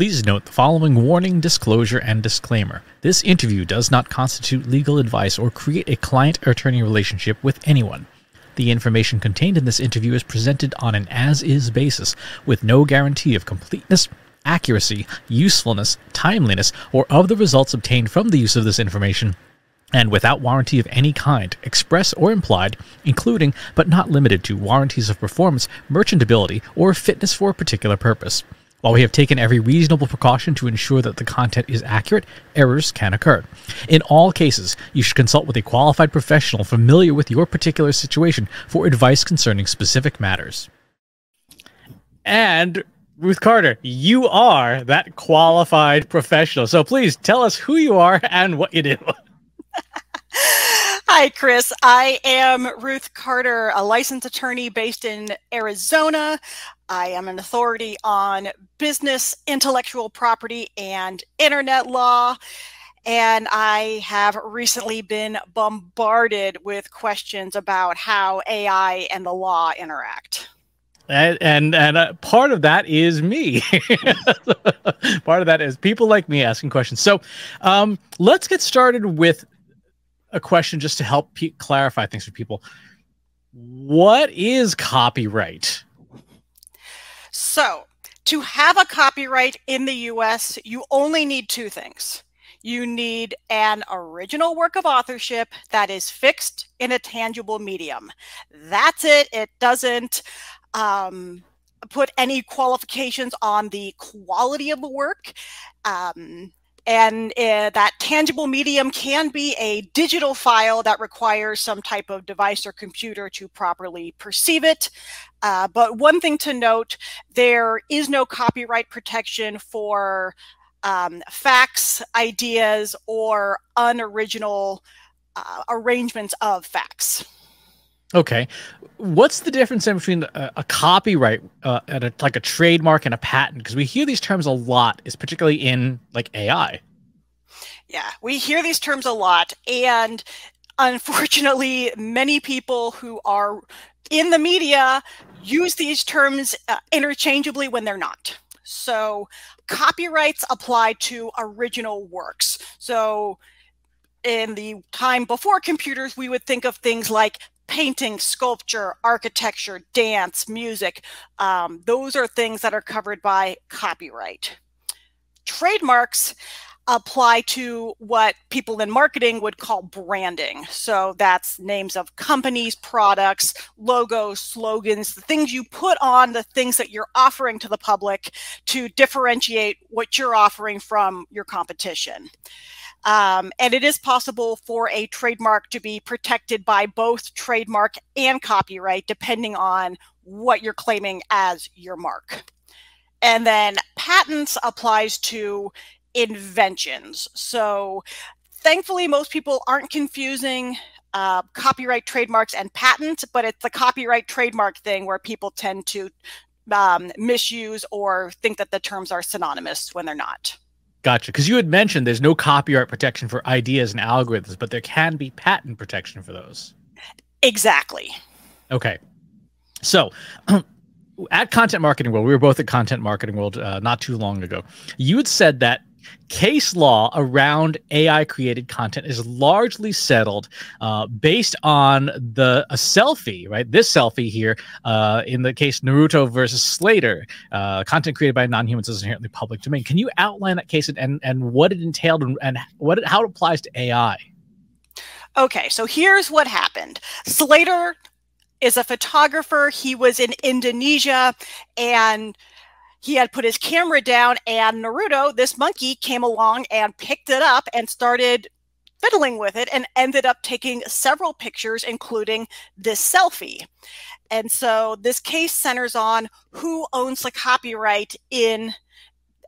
Please note the following warning, disclosure, and disclaimer. This interview does not constitute legal advice or create a client attorney relationship with anyone. The information contained in this interview is presented on an as is basis, with no guarantee of completeness, accuracy, usefulness, timeliness, or of the results obtained from the use of this information, and without warranty of any kind, express or implied, including but not limited to warranties of performance, merchantability, or fitness for a particular purpose. While we have taken every reasonable precaution to ensure that the content is accurate, errors can occur. In all cases, you should consult with a qualified professional familiar with your particular situation for advice concerning specific matters. And Ruth Carter, you are that qualified professional. So please tell us who you are and what you do. Hi, Chris. I am Ruth Carter, a licensed attorney based in Arizona. I am an authority on business, intellectual property, and internet law. And I have recently been bombarded with questions about how AI and the law interact. And and, and uh, part of that is me. part of that is people like me asking questions. So um, let's get started with a question just to help clarify things for people. What is copyright? So, to have a copyright in the US, you only need two things. You need an original work of authorship that is fixed in a tangible medium. That's it. It doesn't um, put any qualifications on the quality of the work. Um, and uh, that tangible medium can be a digital file that requires some type of device or computer to properly perceive it. Uh, but one thing to note there is no copyright protection for um, facts, ideas, or unoriginal uh, arrangements of facts. Okay, what's the difference between a, a copyright uh, and a, like a trademark and a patent? Because we hear these terms a lot, is particularly in like AI. Yeah, we hear these terms a lot, and unfortunately, many people who are in the media use these terms uh, interchangeably when they're not. So, copyrights apply to original works. So, in the time before computers, we would think of things like painting, sculpture, architecture, dance, music. Um, those are things that are covered by copyright. Trademarks apply to what people in marketing would call branding. So that's names of companies, products, logos, slogans, the things you put on the things that you're offering to the public to differentiate what you're offering from your competition. Um, and it is possible for a trademark to be protected by both trademark and copyright, depending on what you're claiming as your mark. And then patents applies to inventions. So thankfully, most people aren't confusing uh, copyright, trademarks, and patents, but it's the copyright trademark thing where people tend to um, misuse or think that the terms are synonymous when they're not. Gotcha. Because you had mentioned there's no copyright protection for ideas and algorithms, but there can be patent protection for those. Exactly. Okay. So, at Content Marketing World, we were both at Content Marketing World uh, not too long ago. You had said that case law around AI created content is largely settled uh, based on the a selfie, right? This selfie here, uh, in the case Naruto versus Slater, uh, content created by non-humans is inherently public domain. Can you outline that case and and what it entailed and, and what it, how it applies to AI? Okay, so here's what happened. Slater is a photographer. He was in Indonesia and he had put his camera down and Naruto, this monkey, came along and picked it up and started fiddling with it and ended up taking several pictures, including this selfie. And so this case centers on who owns the copyright in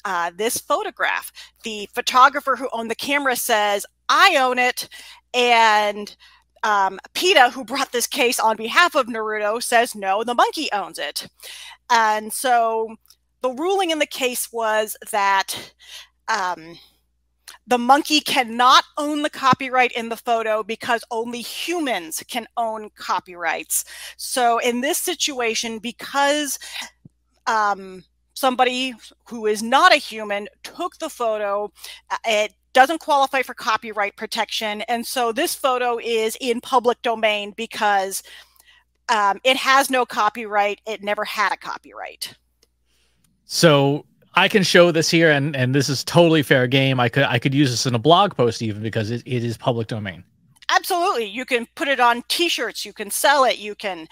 uh, this photograph. The photographer who owned the camera says, I own it. And um, PETA, who brought this case on behalf of Naruto, says, no, the monkey owns it. And so the ruling in the case was that um, the monkey cannot own the copyright in the photo because only humans can own copyrights. So in this situation, because um, somebody who is not a human took the photo. Uh, it doesn't qualify for copyright protection. And so this photo is in public domain because um, it has no copyright. It never had a copyright. So I can show this here, and and this is totally fair game. I could I could use this in a blog post even because it, it is public domain. Absolutely, you can put it on T-shirts. You can sell it. You can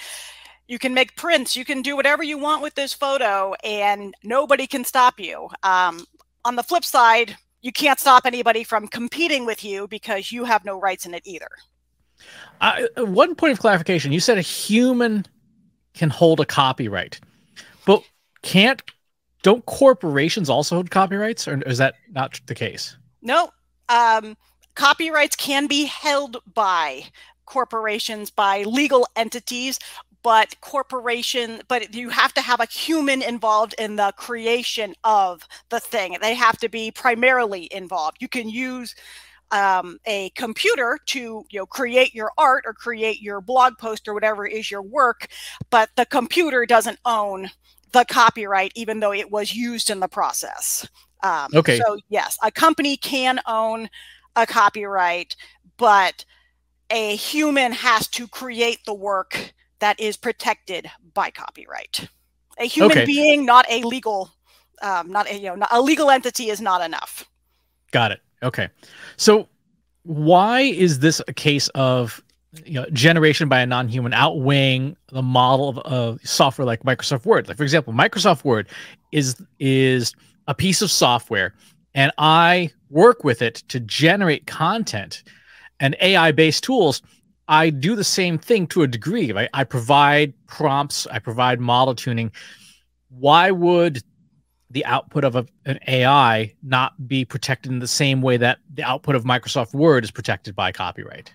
you can make prints. You can do whatever you want with this photo, and nobody can stop you. Um, on the flip side, you can't stop anybody from competing with you because you have no rights in it either. Uh, one point of clarification: you said a human can hold a copyright, but can't don't corporations also hold copyrights, or is that not the case? No. Um, copyrights can be held by corporations, by legal entities, but corporation, but you have to have a human involved in the creation of the thing. They have to be primarily involved. You can use um, a computer to you know create your art or create your blog post or whatever is your work, but the computer doesn't own the copyright, even though it was used in the process. Um, okay. So yes, a company can own a copyright, but a human has to create the work that is protected by copyright. A human okay. being, not a legal, um, not a you know, not, a legal entity, is not enough. Got it. Okay. So why is this a case of you know generation by a non-human outweighing the model of, of software like Microsoft Word. Like for example, Microsoft Word is is a piece of software, and I work with it to generate content and AI-based tools. I do the same thing to a degree. Right? I provide prompts, I provide model tuning. Why would the output of a, an AI not be protected in the same way that the output of Microsoft Word is protected by copyright?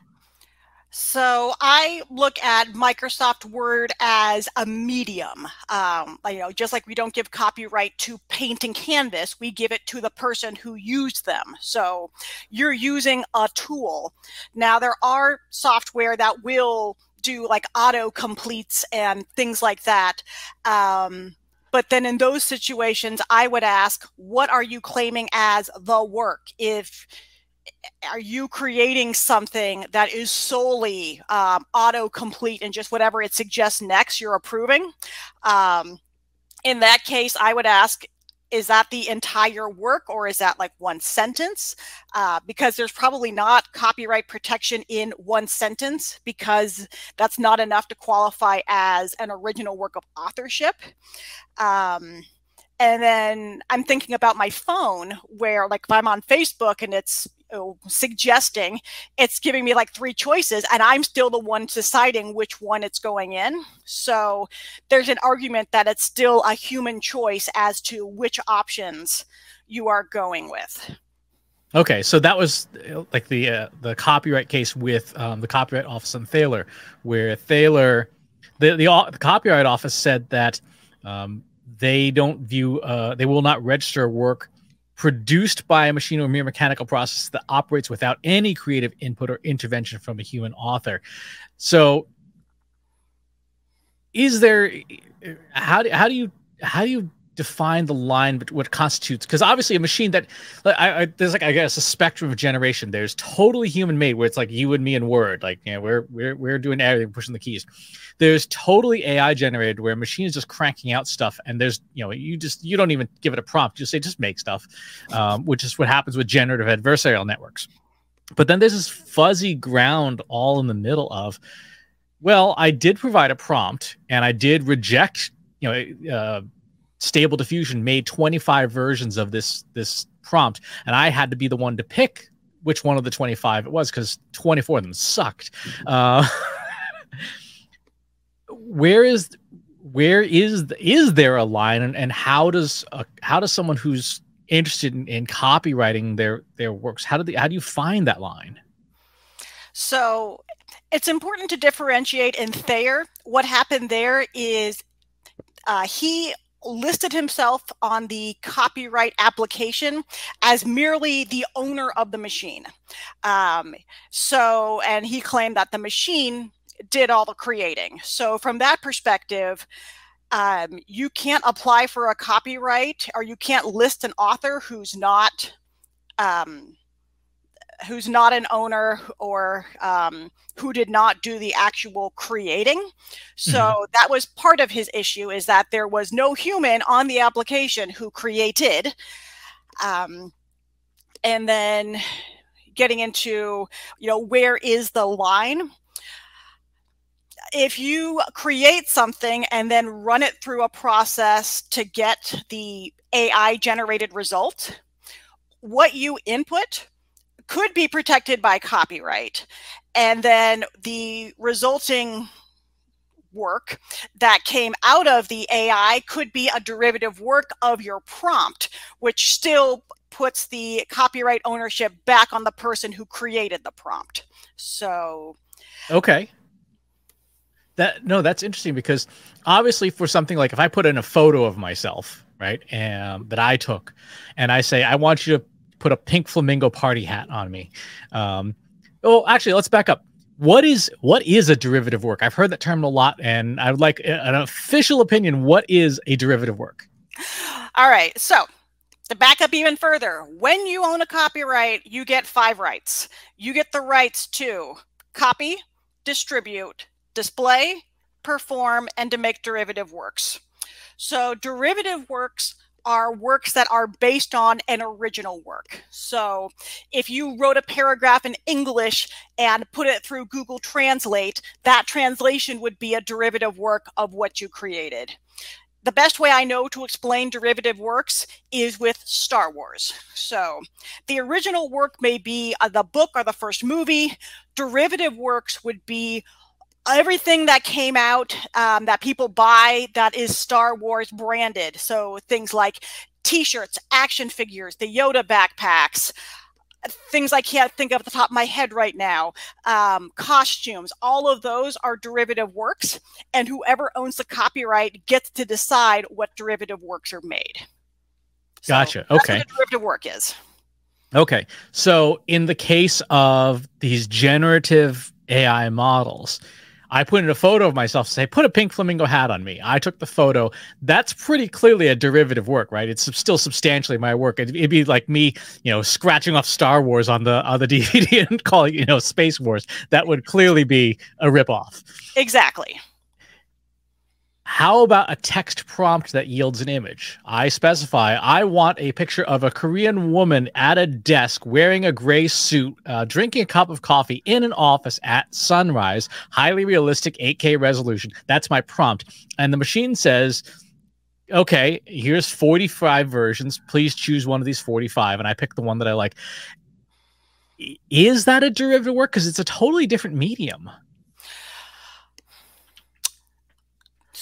So I look at Microsoft Word as a medium. Um, you know, just like we don't give copyright to paint and canvas, we give it to the person who used them. So you're using a tool. Now there are software that will do like auto completes and things like that. Um, but then in those situations, I would ask, what are you claiming as the work? If are you creating something that is solely um, autocomplete and just whatever it suggests next you're approving? Um, in that case, I would ask, is that the entire work or is that like one sentence? Uh, because there's probably not copyright protection in one sentence because that's not enough to qualify as an original work of authorship. Um, and then I'm thinking about my phone where like if I'm on Facebook and it's suggesting it's giving me like three choices and I'm still the one deciding which one it's going in. So there's an argument that it's still a human choice as to which options you are going with. Okay, so that was uh, like the uh, the copyright case with um, the Copyright Office and Thaler, where Thaler, the, the, the Copyright Office said that um, they don't view uh, they will not register work produced by a machine or mere mechanical process that operates without any creative input or intervention from a human author. So is there how do, how do you how do you define the line but what constitutes because obviously a machine that I, I, there's like i guess a spectrum of generation. There's totally human made where it's like you and me in word like you know we're we're, we're doing everything pushing the keys. There's totally ai generated where a machine is just cranking out stuff and there's you know you just you don't even give it a prompt. You just say just make stuff um, which is what happens with generative adversarial networks. But then there's this fuzzy ground all in the middle of well i did provide a prompt and i did reject you know uh, Stable Diffusion made 25 versions of this this prompt, and I had to be the one to pick which one of the 25 it was because 24 of them sucked. Uh, where is where is is there a line, and, and how does uh, how does someone who's interested in, in copyrighting their their works how do they how do you find that line? So it's important to differentiate in Thaler. What happened there is uh, he listed himself on the copyright application as merely the owner of the machine. Um, so, and he claimed that the machine did all the creating. So, from that perspective, um, you can't apply for a copyright or you can't list an author who's not um, who's not an owner or um, who did not do the actual creating. So mm-hmm. that was part of his issue is that there was no human on the application who created. Um, and then getting into, you know, where is the line? If you create something and then run it through a process to get the AI generated result, what you input could be protected by copyright. And then the resulting work that came out of the AI could be a derivative work of your prompt, which still puts the copyright ownership back on the person who created the prompt. So, okay. That no, that's interesting because obviously for something like if I put in a photo of myself, right, and that I took, and I say I want you to put a pink flamingo party hat on me. Um, oh, actually, let's back up. What is what is a derivative work? I've heard that term a lot, and I would like an official opinion. What is a derivative work? All right, so to back up even further, when you own a copyright, you get five rights. You get the rights to copy, distribute, display, perform, and to make derivative works. So derivative works are works that are based on an original work. So if you wrote a paragraph in English and put it through Google Translate, that translation would be a derivative work of what you created. The best way I know to explain derivative works is with Star Wars. So the original work may be uh, the book or the first movie. Derivative works would be everything that came out um, that people buy that is Star Wars branded. So things like T-shirts, action figures, the Yoda backpacks, things I can't think of at the top of my head right now, um, costumes. All of those are derivative works, and whoever owns the copyright gets to decide what derivative works are made. So gotcha. Okay. derivative work is. Okay. So in the case of these generative AI models, I put in a photo of myself, say, put a pink flamingo hat on me. I took the photo. That's pretty clearly a derivative work, right? It's still substantially my work. It'd, it'd, be like me, you know, scratching off Star Wars on the on the DVD and calling, you know, Space Wars. That would clearly be a ripoff. Exactly. How about a text prompt that yields an image? I specify I want a picture of a Korean woman at a desk wearing a gray suit, uh, drinking a cup of coffee in an office at sunrise, highly realistic 8K resolution. That's my prompt. And the machine says, okay, here's 45 versions. Please choose one of these 45. And I pick the one that I like. Is that a derivative work? Because it's a totally different medium.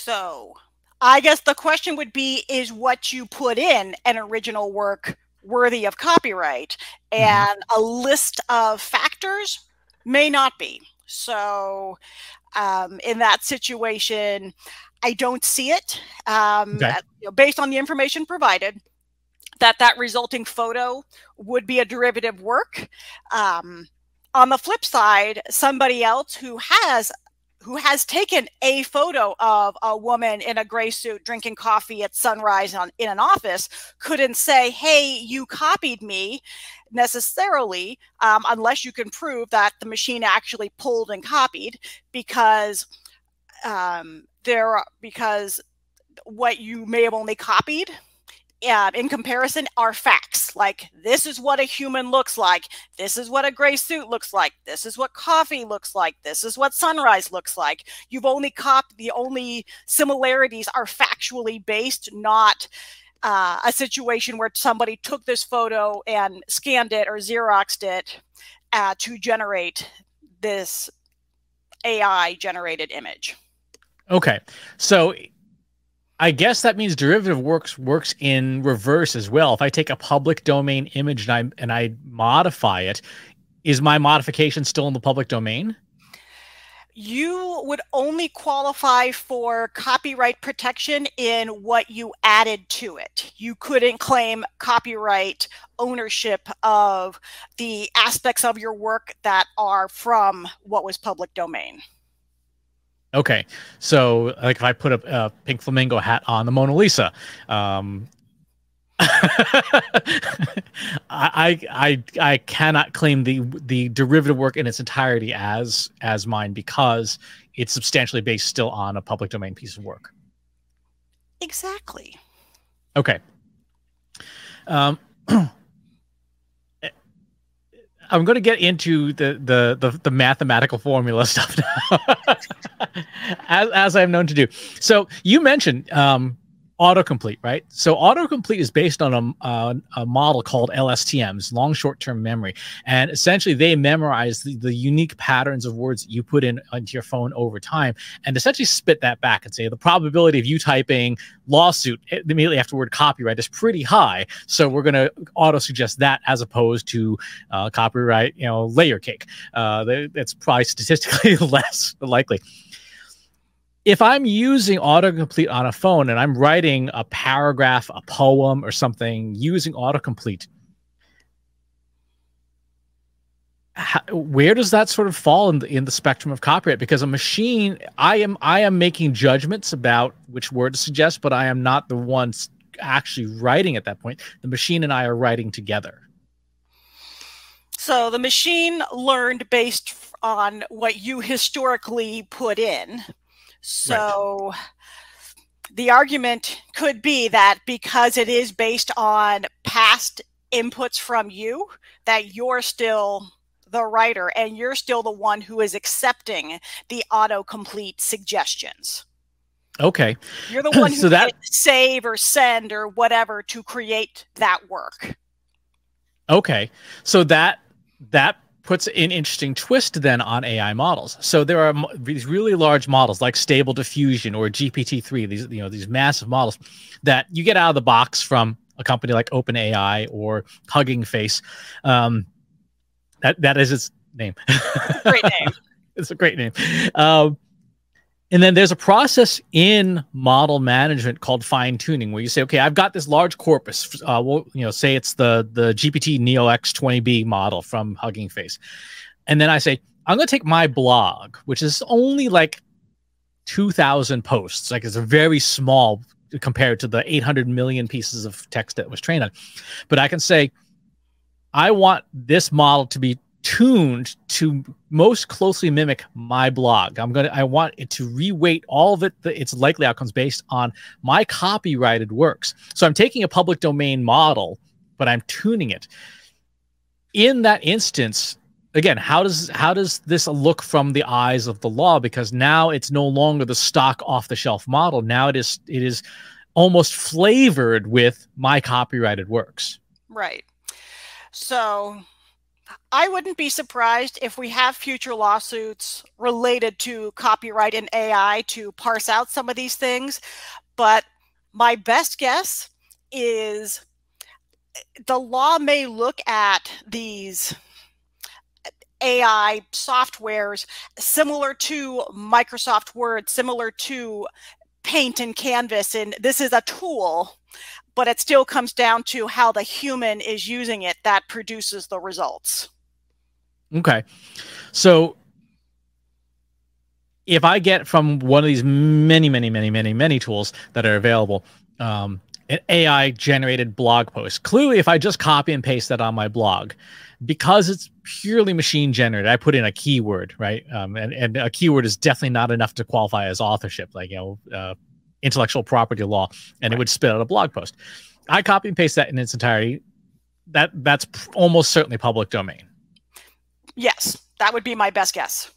So I guess the question would be is what you put in an original work worthy of copyright? Mm-hmm. And a list of factors may not be. So um, in that situation, I don't see it um, okay. you know, based on the information provided that that resulting photo would be a derivative work. Um, on the flip side, somebody else who has who has taken a photo of a woman in a gray suit drinking coffee at sunrise on, in an office couldn't say, hey, you copied me necessarily, um, unless you can prove that the machine actually pulled and copied because um, there because what you may have only copied uh, in comparison are facts. Like this is what a human looks like. This is what a gray suit looks like. This is what coffee looks like. This is what sunrise looks like. You've only copied the only similarities are factually based not uh, a situation where somebody took this photo and scanned it or xeroxed it uh, to generate this ai generated image. Okay. So I guess that means derivative works works in reverse as well. If I take a public domain image and I and I modify it, is my modification still in the public domain? You would only qualify for copyright protection in what you added to it. You couldn't claim copyright ownership of the aspects of your work that are from what was public domain. Okay, so like if I put a, a pink flamingo hat on the Mona Lisa, um, I, I I cannot claim the the derivative work in its entirety as as mine because it's substantially based still on a public domain piece of work. Exactly. Okay. Um, I'm going to get into the, the the the, mathematical formula stuff now, as as I'm known to do. So you mentioned um, autocomplete, right? So autocomplete is based on a, a model called LSTMs, long short-term memory, and essentially they memorize the, the, unique patterns of words you put in into your phone over time, and essentially spit that back and say the probability of you typing lawsuit immediately after word copyright is pretty high. So we're going to auto suggest that as opposed to uh, copyright, you know, layer cake. Uh, that's probably statistically less likely if I'm using autocomplete on a phone and I'm writing a paragraph, a poem, or something using autocomplete, how, where does that sort of fall in the in the spectrum of copyright? Because a machine, I am I am making judgments about which word to suggest, but I am not the ones actually writing at that point. The machine and I are writing together. So the machine learned based on what you historically put in so right. the argument could be that because it is based on past inputs from you, that you're still the writer and you're still the one who is accepting the autocomplete suggestions. Okay. You're the one who so that save or send or whatever to create that work. Okay. So that that puts an interesting twist then on AI models. So there are these really large models like Stable Diffusion or GPT-3, these you know these massive models that you get out of the box from a company like OpenAI or Hugging Face. Um, that that is its name. Great name. it's a great name. Um, and then there's a process in model management called fine tuning, where you say, okay, I've got this large corpus. Uh, well, you know, say it's the the GPT Neo X20B model from Hugging Face, and then I say, I'm going to take my blog, which is only like 2,000 posts, like it's a very small compared to the 800 million pieces of text that was trained on. But I can say, I want this model to be tuned to most closely mimic my blog. I'm going to I want it to reweight all of it the, its likely outcomes based on my copyrighted works. So I'm taking a public domain model, but I'm tuning it. In that instance, again, how does how does this look from the eyes of the law because now it's no longer the stock off the shelf model. Now it is it is almost flavored with my copyrighted works. Right. So I wouldn't be surprised if we have future lawsuits related to copyright and AI to parse out some of these things. But my best guess is eh, the law may look at these AI softwares similar to Microsoft Word, similar to Paint and Canvas, and this is a tool, but it still comes down to how the human is using it that produces the results. Okay. So if I get from one of these many, many, many, many, many tools that are available, um, an AI generated blog post, clearly, if I just copy and paste that on my blog, because it's purely machine generated, I put in a keyword, right? Um, and, and a keyword is definitely not enough to qualify as authorship, like, you know, uh, intellectual property law, and right. it would spit out a blog post. I copy and paste that in its entirety. That that's almost certainly public domain. Yes, that would be my best guess.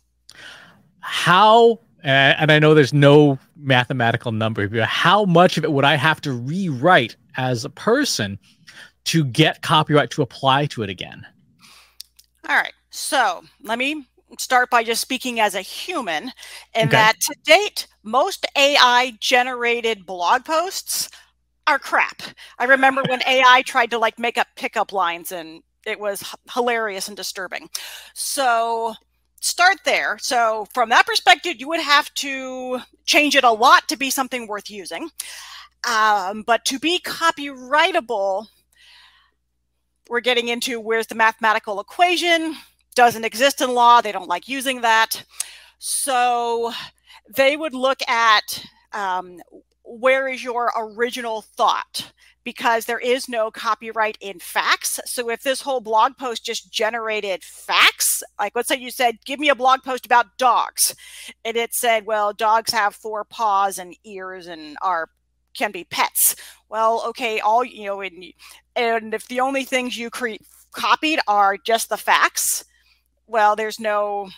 How, and I know there's no mathematical number, but how much of it would I have to rewrite as a person to get copyright to apply to it again? All right. So let me start by just speaking as a human, and okay. that to date, most AI generated blog posts are crap. I remember when AI tried to like make up pickup lines and it was hilarious and disturbing. So start there. So from that perspective, you would have to change it a lot to be something worth using. Um, but to be copyrightable, we're getting into where's the mathematical equation doesn't exist in law. They don't like using that. So they would look at um, where is your original thought because there is no copyright in facts. So if this whole blog post just generated facts, like let's say you said, give me a blog post about dogs, and it said, well, dogs have four paws and ears and are can be pets. Well, okay, all you know, and, and if the only things you create copied are just the facts, well, there's no.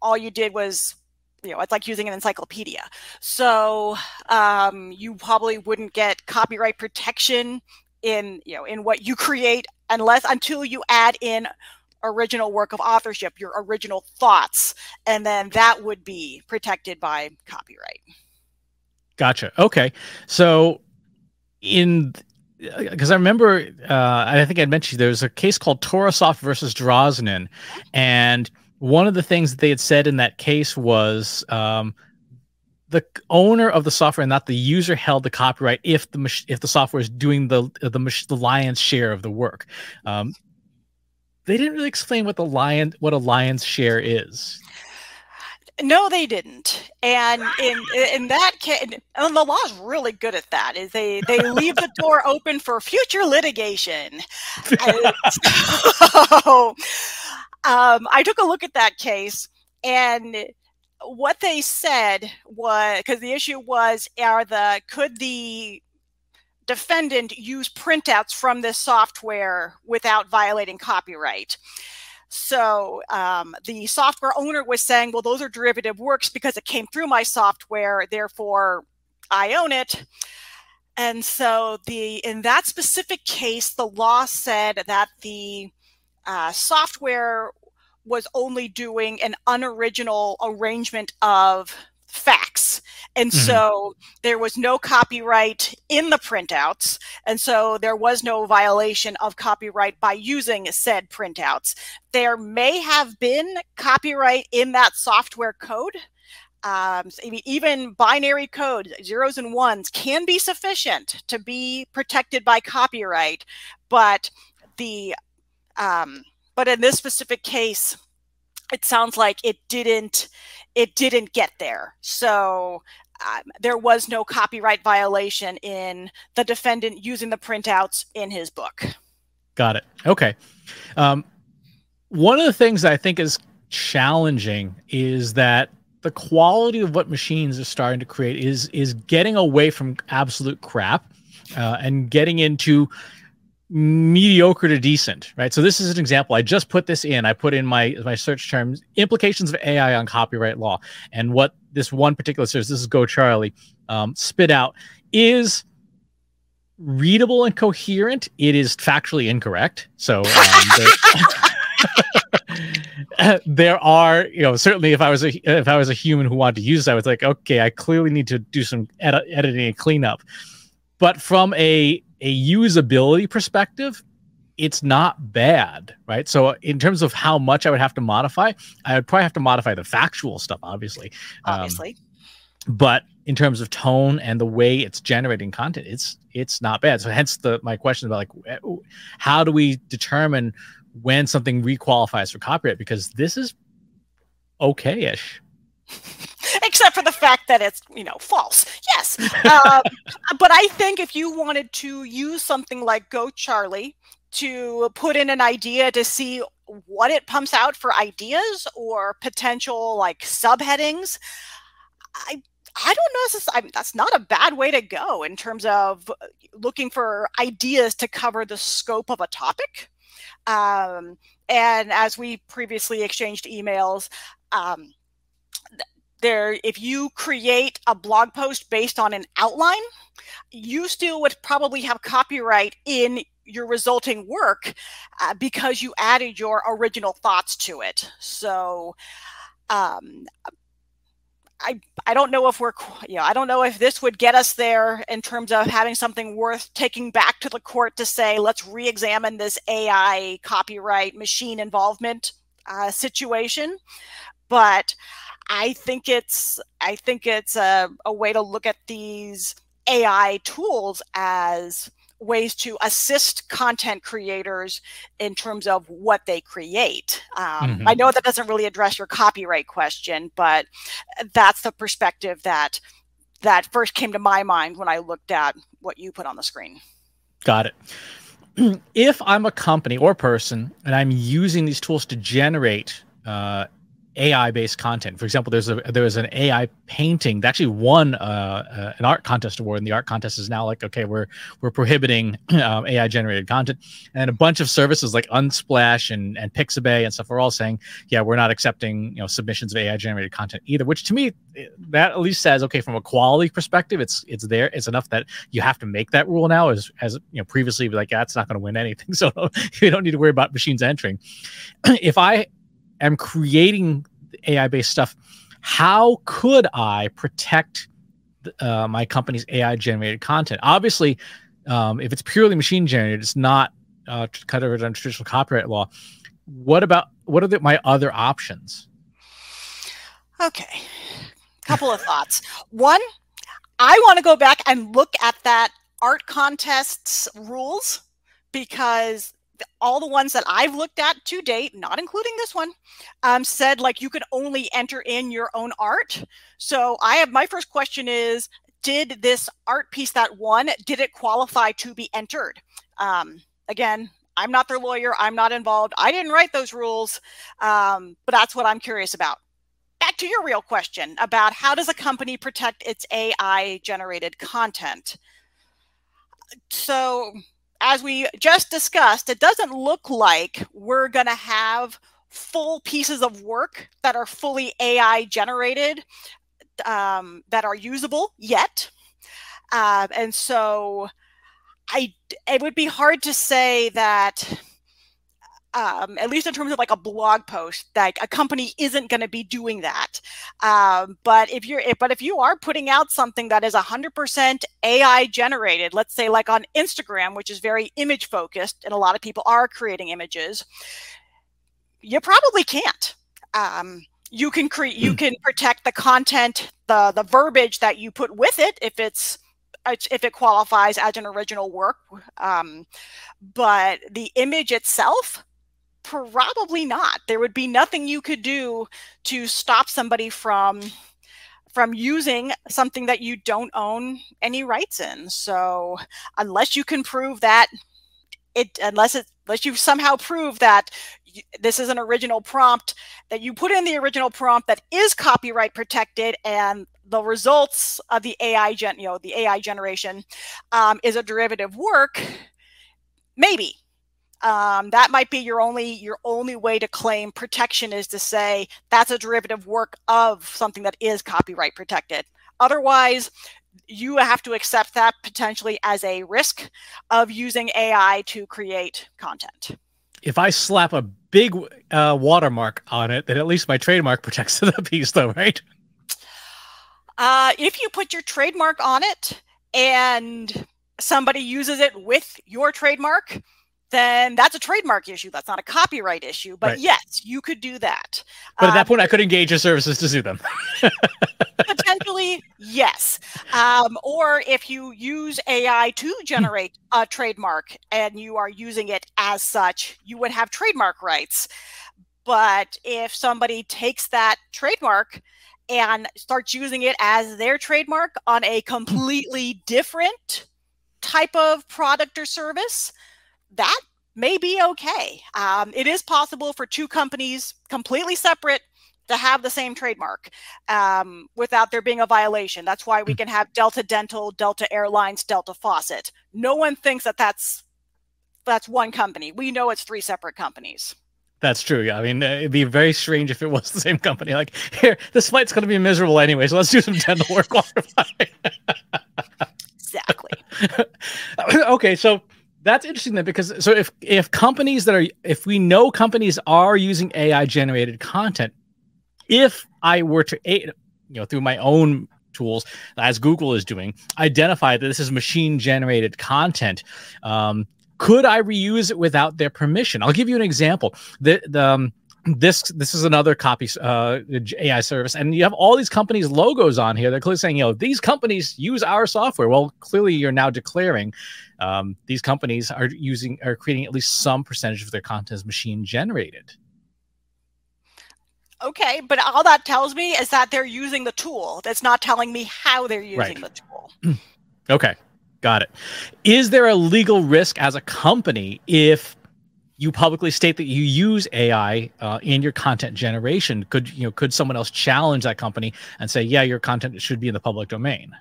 All you did was you know, it's like using an encyclopedia. So um, you probably wouldn't get copyright protection in you know in what you create unless until you add in original work of authorship, your original thoughts, and then that would be protected by copyright. Gotcha. Okay, so in because I remember, uh, I think I mentioned there was a case called Torahsoft versus Drosnin, and one of the things that they had said in that case was um, the owner of the software, and not the user, held the copyright if the mach- if the software is doing the the, mach- the lion's share of the work. Um, they didn't really explain what the lion what a lion's share is. No, they didn't. And in in that case, and the law is really good at that. Is they they leave the door open for future litigation. so, um, I took a look at that case, and what they said was because the issue was are the could the defendant use printouts from this software without violating copyright. So um, the software owner was saying, well, those are derivative works because it came through my software, therefore I own it. And so the in that specific case, the law said that the uh, software was only doing an unoriginal arrangement of facts. And mm-hmm. so there was no copyright in the printouts. And so there was no violation of copyright by using said printouts. There may have been copyright in that software code. Um, even binary code, zeros and ones, can be sufficient to be protected by copyright. But the um, but in this specific case, it sounds like it didn't it didn't get there. So um, there was no copyright violation in the defendant using the printouts in his book. Got it. Okay. Um, one of the things I think is challenging is that the quality of what machines are starting to create is is getting away from absolute crap uh, and getting into mediocre to decent, right? So this is an example. I just put this in. I put in my my search terms implications of AI on copyright law, and what this one particular search, this is Go Charlie, um, spit out is readable and coherent. It is factually incorrect. So um, there, there, are, you know, certainly if I was a if I was a human who wanted to use it, I was like, okay, I clearly need to do some edit, editing and cleanup. But from a a usability perspective, it's not bad, right? So in terms of how much I would have to modify, I would probably have to modify the factual stuff, obviously. Um, obviously. Um, but in terms of tone and the way it's generating content, it's it's not bad. So hence the my question about like how do we determine when something requalifies for copyright? Because this is okay-ish. except for the fact that it's you know false yes uh, but i think if you wanted to use something like go charlie to put in an idea to see what it pumps out for ideas or potential like subheadings i I don't know. This I mean, that's not a bad way to go in terms of looking for ideas to cover the scope of a topic. Um, and as we previously exchanged emails, um, there if you create a blog post based on an outline you still would probably have copyright in your resulting work uh, because you added your original thoughts to it. So um, I, I don't know if we're you know I don't know if this would get us there in terms of having something worth taking back to the court to say let's re-examine this AI copyright machine involvement uh, situation, but I think it's I think it's a, a way to look at these AI tools as ways to assist content creators in terms of what they create. Um, mm-hmm. I know that doesn't really address your copyright question, but that's the perspective that that first came to my mind when I looked at what you put on the screen. Got it. If I'm a company or person and I'm using these tools to generate uh, AI based content. For example, there's a there was an AI painting that actually won uh, uh, an art contest award, and the art contest is now like, okay, we're we're prohibiting um, AI generated content, and a bunch of services like Unsplash and and Pixabay and stuff are all saying, yeah, we're not accepting you know submissions of AI generated content either. Which to me, that at least says, okay, from a quality perspective, it's it's there. It's enough that you have to make that rule now. As as you know, previously, like that's not going to win anything, so you don't need to worry about machines entering. if I am creating AI based stuff, how could I protect uh, my company's AI generated content? Obviously, um, if it's purely machine generated, it's not uh, covered under traditional copyright law. What about what are the, my other options? Okay, couple of thoughts. One, I want to go back and look at that art contest's rules because all the ones that I've looked at to date, not including this one, um, said like you could only enter in your own art. So I have my first question is did this art piece that won did it qualify to be entered? Um, again i'm not their lawyer i'm not involved i didn't write those rules um, but that's what i'm curious about. Back to your real question about how does a company protect its ai generated content? So as we just discussed, it doesn't look like we're going to have full pieces of work that are fully AI generated um, that are usable yet. Uh, and so I, it would be hard to say that um, at least in terms of like a blog post, like a company isn't going to be doing that. Um, but if you're, if, but if you are putting out something that is 100% AI generated, let's say like on Instagram, which is very image focused, and a lot of people are creating images, you probably can't. Um, you can create, you hmm. can protect the content, the the verbiage that you put with it if it's if it qualifies as an original work. Um, but the image itself, probably not. There would be nothing you could do to stop somebody from from using something that you don't own any rights in. So unless you can prove that it unless it unless you somehow prove that this is an original prompt that you put in the original prompt that is copyright protected and the results of the ai gen you know the ai generation um, is a derivative work maybe um, that might be your only your only way to claim protection is to say that's a derivative work of something that is copyright protected. Otherwise you have to accept that potentially as a risk of using ai to create content. If i slap a big uh, watermark on it then at least my trademark protects the piece though right? Uh, if you put your trademark on it and somebody uses it with your trademark then that's a trademark issue. That's not a copyright issue. But right. yes, you could do that. But at that um, point, I could engage your services to sue them. potentially, yes. Um, or if you use AI to generate a trademark and you are using it as such, you would have trademark rights. But if somebody takes that trademark and starts using it as their trademark on a completely different type of product or service, that may be okay. Um, it is possible for two companies completely separate to have the same trademark um, without there being a violation. That's why we hmm. can have Delta Dental, Delta Airlines, Delta Faucet. No one thinks that that's that's one company. We know it's three separate companies. That's true. Yeah, I mean, uh, it'd be very strange if it was the same company. Like, here, this flight's going to be miserable anyway, so let's do some dental work while exactly. okay, so that's interesting then because so if if companies that are if we know companies are using AI generated content, if I were to you know through my own tools as Google is doing identify that this is machine generated content, um, could I reuse it without their permission? I'll give you an example. The the um, this this is another copy uh, AI service, and you have all these companies' logos on here. They're clearly saying, you know, these companies use our software. Well, clearly, you're now declaring um, these companies are using are creating at least some percentage of their content as machine generated. Okay, but all that tells me is that they're using the tool. That's not telling me how they're using right. the tool. okay, got it. Is there a legal risk as a company if you publicly state that you use AI uh, in your content generation? Could you know could someone else challenge that company and say, yeah, your content should be in the public domain?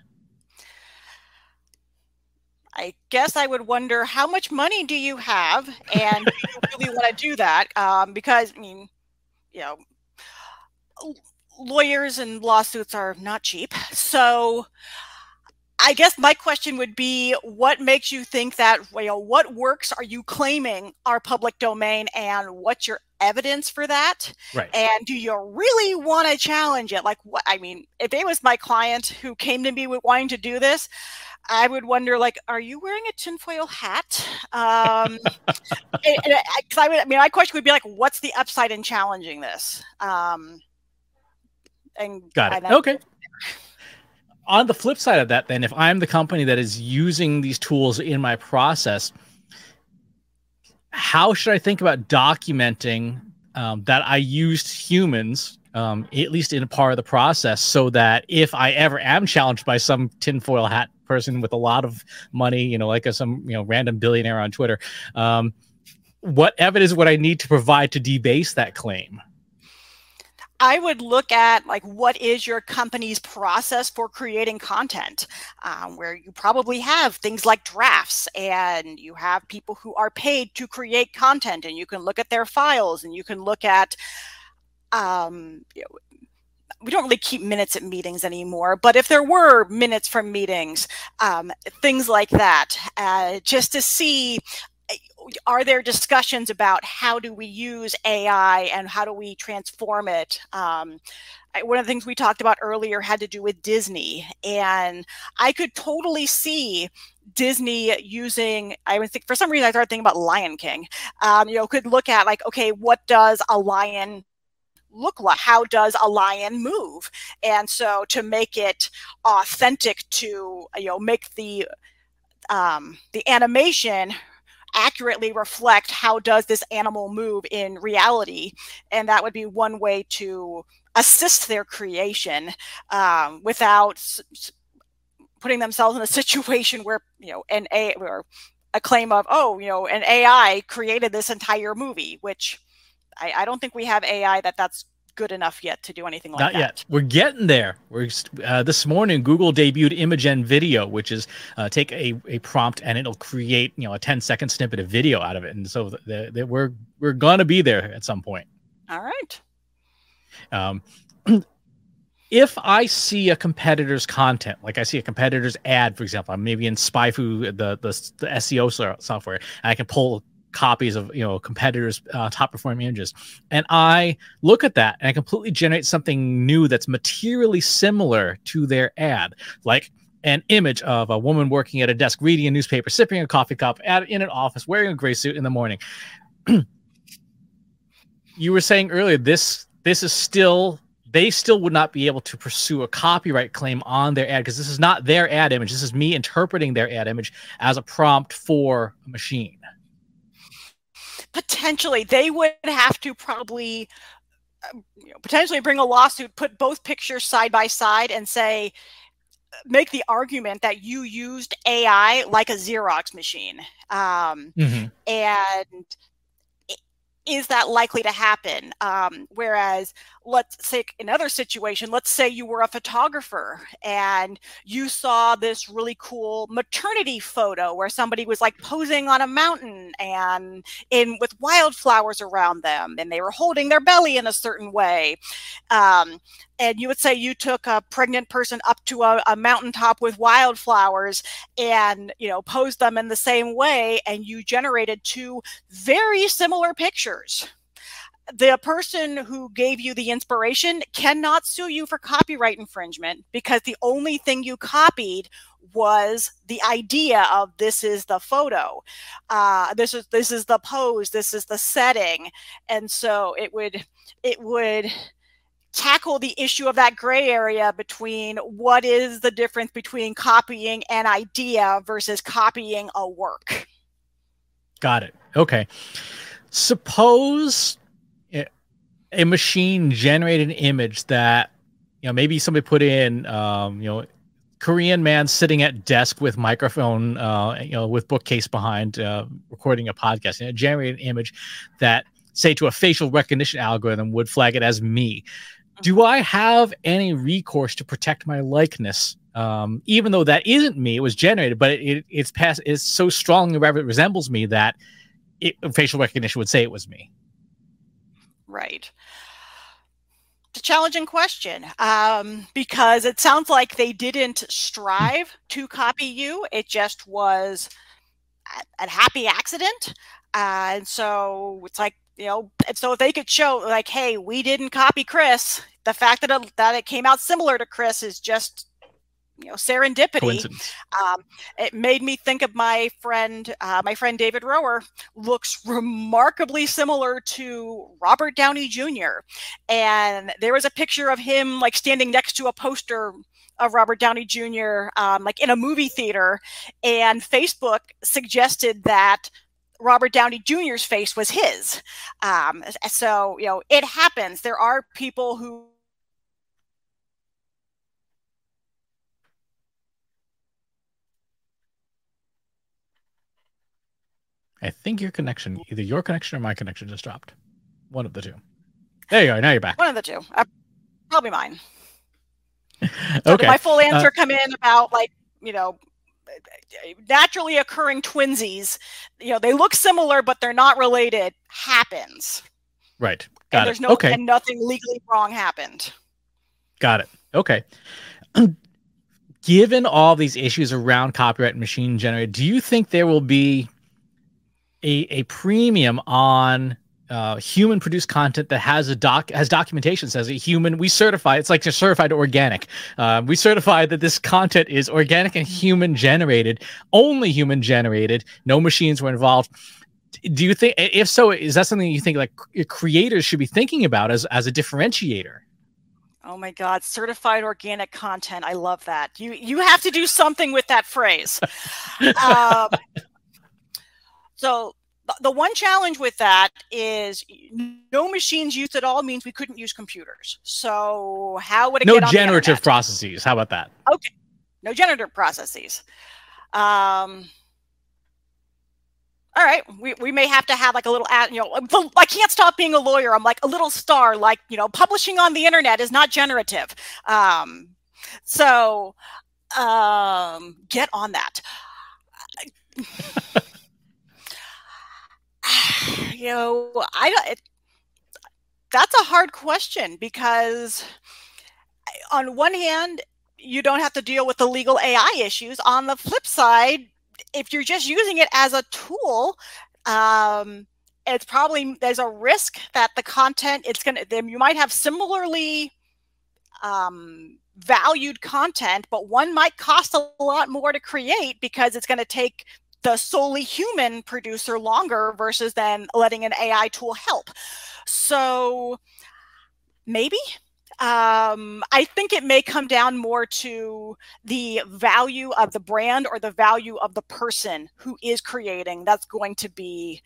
I guess I would wonder how much money do you have, and do you really want to do that? Um, because I mean, you know, lawyers and lawsuits are not cheap. So I guess my question would be what makes you think that you know what works are you claiming are public domain and what's your evidence for that? Right. And do you really want to challenge it? Like what I mean, if it was my client who came to me with wanting to do this, I would wonder, like, are you wearing a tinfoil hat? Um, and, and I, I, would, I mean, my question would be like, what's the upside in challenging this? Um, and got it. okay. On the flip side of that, then, if I'm the company that is using these tools in my process, how should I think about documenting um, that I used humans, um, at least in a part of the process, so that if I ever am challenged by some tinfoil hat person with a lot of money, you know, like a, some you know random billionaire on Twitter, um, what evidence would I need to provide to debase that claim? I would look at like what is your company's process for creating content, um, where you probably have things like drafts, and you have people who are paid to create content, and you can look at their files, and you can look at. Um, you know, we don't really keep minutes at meetings anymore, but if there were minutes from meetings, um, things like that, uh, just to see are there discussions about how do we use AI and how do we transform it? Um, one of the things we talked about earlier had to do with Disney, and I could totally see Disney using. I would think for some reason I started thinking about Lion King. Um, you know, could look at like, okay, what does a lion look like? How does a lion move? And so to make it authentic, to you know, make the um, the animation accurately reflect how does this animal move in reality. And that would be one way to assist their creation um, without putting themselves in a situation where you know an a or a claim of oh you know an ai created this entire movie which I, I don't think we have ai that that's good enough yet to do anything like Not that. Not yet. We're getting there. We're uh, this morning Google debuted Imagen Video, which is uh, take a, a prompt and it'll create you know a 10 second snippet of video out of it, and so the, the, we're we're gonna be there at some point. All right. Um, if I see a competitor's content, like I see a competitor's ad, for example, I'm maybe in SpyFu, the, the the SEO software, and I can pull copies of you know competitors uh, top performing images and i look at that and i completely generate something new that's materially similar to their ad. Like an image of a woman working at a desk reading a newspaper sipping a coffee cup at, in an office wearing a gray suit in the morning. You were saying earlier this this is still they still would not be able to pursue a copyright claim on their ad because this is not their ad image. This is me interpreting their ad image as a prompt for a machine potentially they would have to probably um, you know, potentially bring a lawsuit, put both pictures side by side, and say, make the argument that you used AI like a Xerox machine. Um, mm-hmm. And is that likely to happen? Um, whereas, let's say another situation, let's say you were a photographer and you saw this really cool maternity photo where somebody was like posing on a mountain and in with wildflowers around them and they were holding their belly in a certain way. Um, and you would say you took a pregnant person up to a, a mountaintop with wildflowers and you know posed them in the same way and you generated two very similar pictures the person who gave you the inspiration cannot sue you for copyright infringement because the only thing you copied was the idea of this is the photo. Uh, this is this is the pose this is the setting. And so it would it would tackle the issue of that gray area between what is the difference between copying an idea versus copying a work. Got it. Okay. Suppose a machine generated an image that you know maybe somebody put in um, you know Korean man sitting at desk with microphone, uh, you know, with bookcase behind, uh, recording a podcast, and it generated an image that, say, to a facial recognition algorithm would flag it as me. Do mm-hmm. I have any recourse to protect my likeness? Um, even though that isn't me, it was generated, but it, it's past, it's so strongly resembles me that it, facial recognition would say it was me. Right a challenging question um, because it sounds like they didn't strive to copy you. It just was a, a happy accident. Uh, and so it's like, you know, and so if they could show like, hey, we didn't copy Chris, the fact that it, that it came out similar to Chris is just you know serendipity um, it made me think of my friend uh, my friend david rower looks remarkably similar to robert downey jr and there was a picture of him like standing next to a poster of robert downey jr um, like in a movie theater and facebook suggested that Robert Downey Jr.'s face was his. Um, so, you know, it happens. There are people who I think your connection, either your connection or my connection, just dropped. One of the two. There you are. Now you're back. One of the two. Uh, probably mine. So okay. my full answer uh, come in about like you know naturally occurring twinsies. You know they look similar, but they're not related. Happens. Right. Got and it. There's no okay. and nothing legally wrong happened. Got it. Okay. Given all these issues around copyright and machine generated, do you think there will be a, a premium on uh, human produced content that has a doc has documentation says a human we certify it's like you're certified organic uh, we certify that this content is organic and human generated only human generated no machines were involved do you think if so is that something you think like creators should be thinking about as as a differentiator Oh my God, certified organic content. I love that. You you have to do something with that phrase. um, so the one challenge with that is no machines used at all means we couldn't use computers. So how would it no generative processes? How about that? Okay, no generative processes. Um, all right, we, we may have to have like a little ad, you know, I can't stop being a lawyer. I'm like a little star, like, you know, publishing on the internet is not generative. Um, so um, get on that. you know, I don't. It, that's a hard question because, on one hand, you don't have to deal with the legal AI issues. On the flip side, if you're just using it as a tool, um, it's probably there's a risk that the content it's gonna then you might have similarly um, valued content, but one might cost a lot more to create because it's going to take the solely human producer longer versus then letting an AI tool help. So maybe um, I think it may come down more to the value of the brand or the value of the person who is creating. That's going to be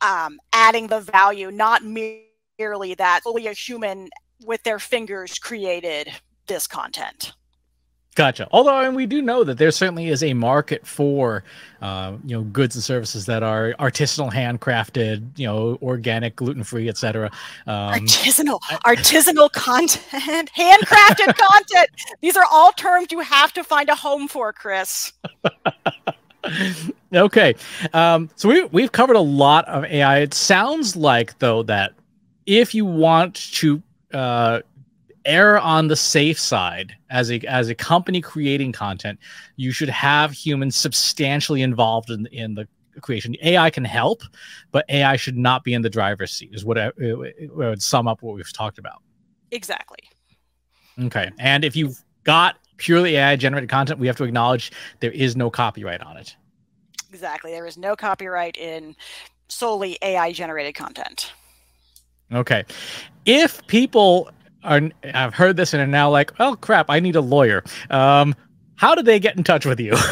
um, adding the value, not merely that only a human with their fingers created this content. Gotcha. Although I mean, we do know that there certainly is a market for, uh, you know, goods and services that are artisanal, handcrafted, you know, organic, gluten free, etc. Um, artisanal, artisanal content, handcrafted content. These are all terms you have to find a home for, Chris. okay, um, so we we've covered a lot of AI. It sounds like though that if you want to uh, err on the safe side as a as a company creating content you should have humans substantially involved in in the creation ai can help but ai should not be in the driver's seat is what I, it would sum up what we've talked about exactly okay and if you've got purely AI generated content, we have to acknowledge there is no copyright on it. Exactly. There is no copyright in solely AI generated content. Okay. If people are have heard this and are now like, oh crap, I need a lawyer. Um, how do they get in touch with you?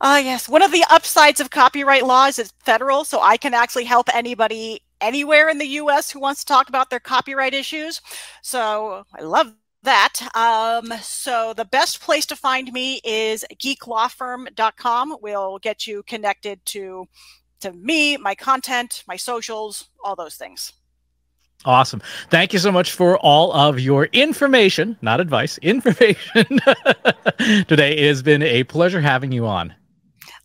Ah, uh, yes. One of the upsides of copyright law is it's federal, so I can actually help anybody anywhere in the U.S. who wants to talk about their copyright issues. So I love that. Um, so the best place to find me is geeklawfirm.com. We'll get you connected to to me, my content, my socials, all those things. Awesome. Thank you so much for all of your information, not advice, information. Today it has been a pleasure having you on.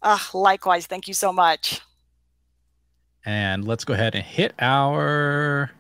Uh, likewise. Thank you so much. And let's go ahead and hit our